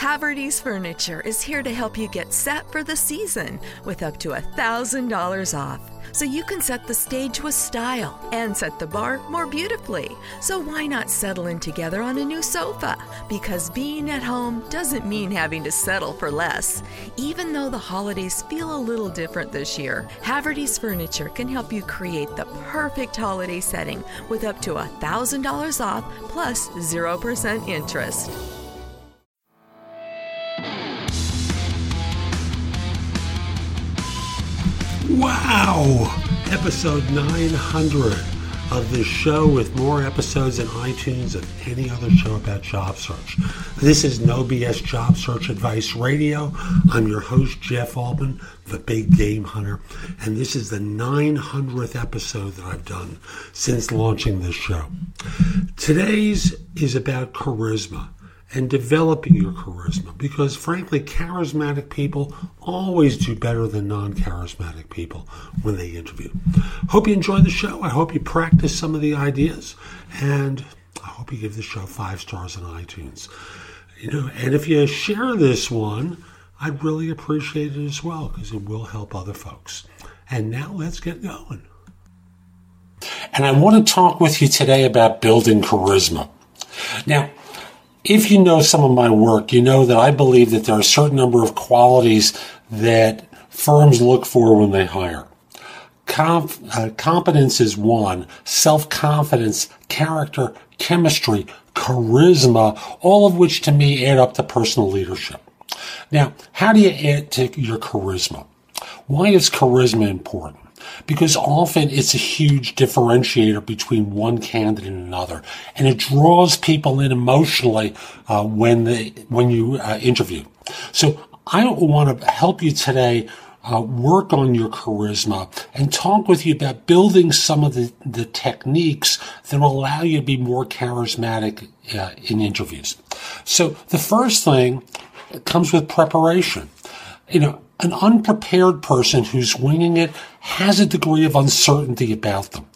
Haverty's Furniture is here to help you get set for the season with up to $1,000 off. So you can set the stage with style and set the bar more beautifully. So why not settle in together on a new sofa? Because being at home doesn't mean having to settle for less. Even though the holidays feel a little different this year, Haverty's Furniture can help you create the perfect holiday setting with up to $1,000 off plus 0% interest. Wow! Episode 900 of this show with more episodes in iTunes than any other show about job search. This is No BS Job Search Advice Radio. I'm your host, Jeff Altman, the big game hunter, and this is the 900th episode that I've done since launching this show. Today's is about charisma and developing your charisma. Because frankly charismatic people always do better than non-charismatic people when they interview. Hope you enjoy the show. I hope you practice some of the ideas. And i hope you give the show five stars on itunes. You know and if you share this one i'd really appreciate it as well because it will help other folks. And now let's get going. And i want to talk with you today about building charisma. Now if you know some of my work, you know that I believe that there are a certain number of qualities that firms look for when they hire. uh, competence is one, self-confidence, character, chemistry, charisma, all of which to me add up to personal leadership. Now, how do you add to your charisma? Why is charisma important? Because often it's a huge differentiator between one candidate and another, and it draws people in emotionally uh, when they when you uh, interview. So I want to help you today. Uh, work on your charisma and talk with you about building some of the, the techniques that will allow you to be more charismatic uh, in interviews. So the first thing comes with preparation. You know, an unprepared person who's winging it has a degree of uncertainty about them.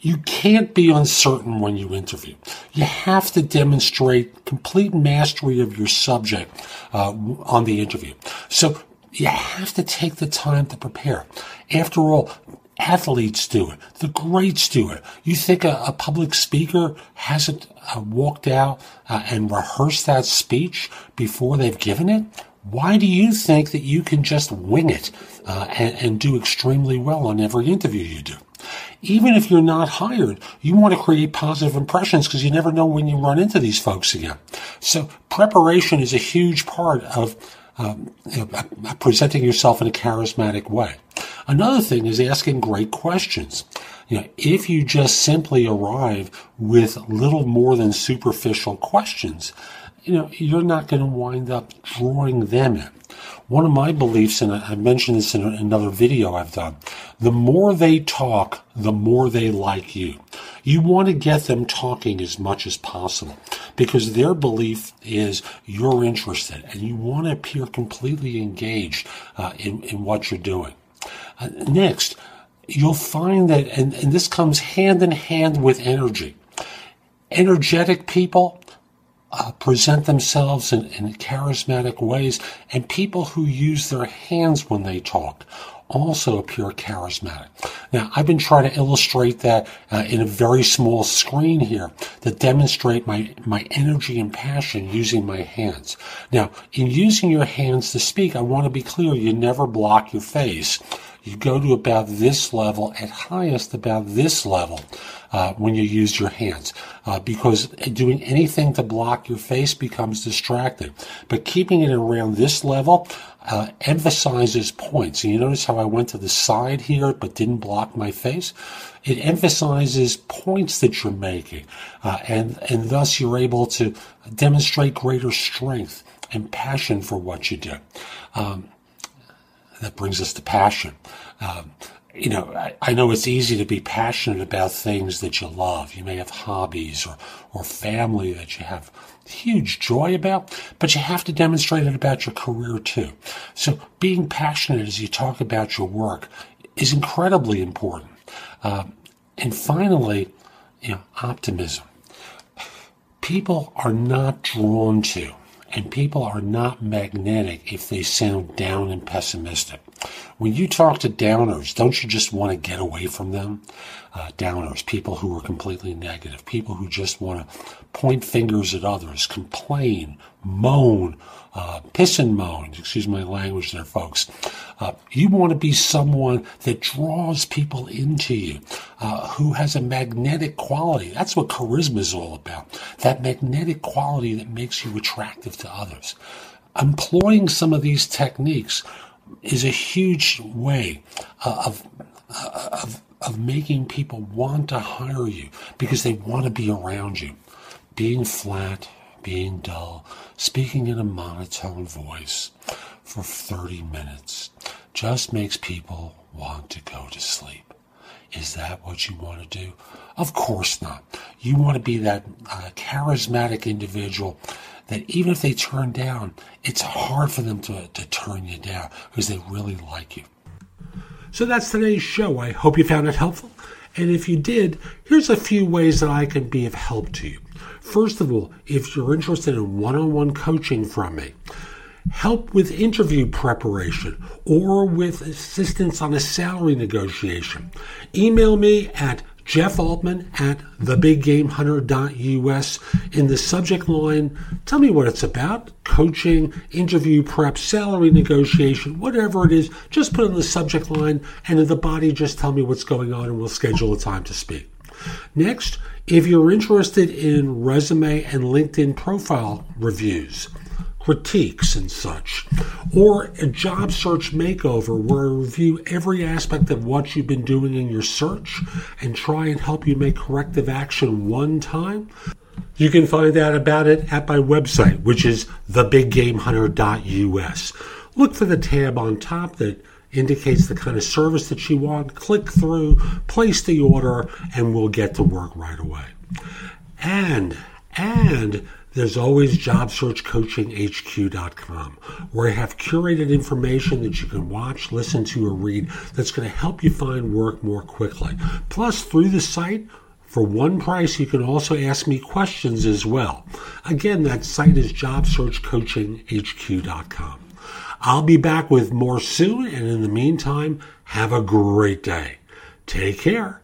You can't be uncertain when you interview. You have to demonstrate complete mastery of your subject uh, on the interview. So you have to take the time to prepare. After all, athletes do it. The greats do it. You think a, a public speaker hasn't uh, walked out uh, and rehearsed that speech before they've given it? Why do you think that you can just wing it uh, and, and do extremely well on every interview you do? Even if you're not hired, you want to create positive impressions because you never know when you run into these folks again. So preparation is a huge part of um, you know, presenting yourself in a charismatic way. Another thing is asking great questions. You know, if you just simply arrive with little more than superficial questions, you know, you're not going to wind up drawing them in. One of my beliefs, and I mentioned this in another video I've done, the more they talk, the more they like you. You want to get them talking as much as possible because their belief is you're interested and you want to appear completely engaged uh, in, in what you're doing. Uh, next, you'll find that, and, and this comes hand in hand with energy. Energetic people uh, present themselves in, in charismatic ways, and people who use their hands when they talk also appear charismatic. Now, I've been trying to illustrate that uh, in a very small screen here to demonstrate my, my energy and passion using my hands. Now, in using your hands to speak, I want to be clear, you never block your face. You go to about this level, at highest about this level uh, when you use your hands uh, because doing anything to block your face becomes distracting. But keeping it around this level uh, emphasizes points. And you notice how I went to the side here but didn't block my face? It emphasizes points that you're making, uh, and, and thus you're able to demonstrate greater strength and passion for what you do. Um, that brings us to passion. Um, you know, I, I, know it's easy to be passionate about things that you love. You may have hobbies or, or family that you have huge joy about, but you have to demonstrate it about your career too. So being passionate as you talk about your work is incredibly important. Uh, and finally, you know, optimism. People are not drawn to and people are not magnetic if they sound down and pessimistic. When you talk to downers, don't you just want to get away from them? Uh, downers, people who are completely negative, people who just want to point fingers at others, complain, moan, uh, piss and moan, excuse my language there, folks. Uh, you want to be someone that draws people into you, uh, who has a magnetic quality. That's what charisma is all about. That magnetic quality that makes you attractive to others. Employing some of these techniques is a huge way uh, of, uh, of, of making people want to hire you because they want to be around you. Being flat, being dull, speaking in a monotone voice for 30 minutes just makes people want to go to sleep. Is that what you want to do? Of course not. You want to be that uh, charismatic individual that even if they turn down, it's hard for them to, to turn you down because they really like you. So that's today's show. I hope you found it helpful. And if you did, here's a few ways that I can be of help to you. First of all, if you're interested in one on one coaching from me, help with interview preparation, or with assistance on a salary negotiation, email me at Jeff Altman at thebiggamehunter.us. In the subject line, tell me what it's about coaching, interview prep, salary negotiation, whatever it is. Just put in the subject line, and in the body, just tell me what's going on, and we'll schedule a time to speak. Next, if you're interested in resume and LinkedIn profile reviews, critiques and such, or a job search makeover where I review every aspect of what you've been doing in your search and try and help you make corrective action one time. You can find out about it at my website, which is thebiggamehunter.us. Look for the tab on top that indicates the kind of service that you want. Click through, place the order, and we'll get to work right away. And, and, there's always JobSearchCoachingHQ.com, where I have curated information that you can watch, listen to, or read that's going to help you find work more quickly. Plus, through the site, for one price, you can also ask me questions as well. Again, that site is JobSearchCoachingHQ.com. I'll be back with more soon, and in the meantime, have a great day. Take care.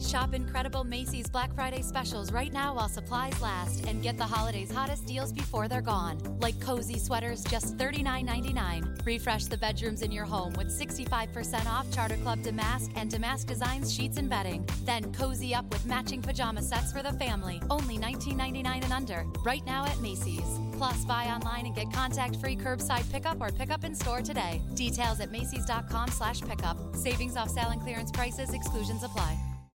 Shop incredible Macy's Black Friday specials right now while supplies last and get the holidays' hottest deals before they're gone. Like cozy sweaters, just $39.99. Refresh the bedrooms in your home with 65% off Charter Club Damask and Damask Designs sheets and bedding. Then cozy up with matching pajama sets for the family, only $19.99 and under. Right now at Macy's. Plus, buy online and get contact-free curbside pickup or pickup in store today. Details at Macy's.com slash pickup. Savings off sale and clearance prices, exclusions apply.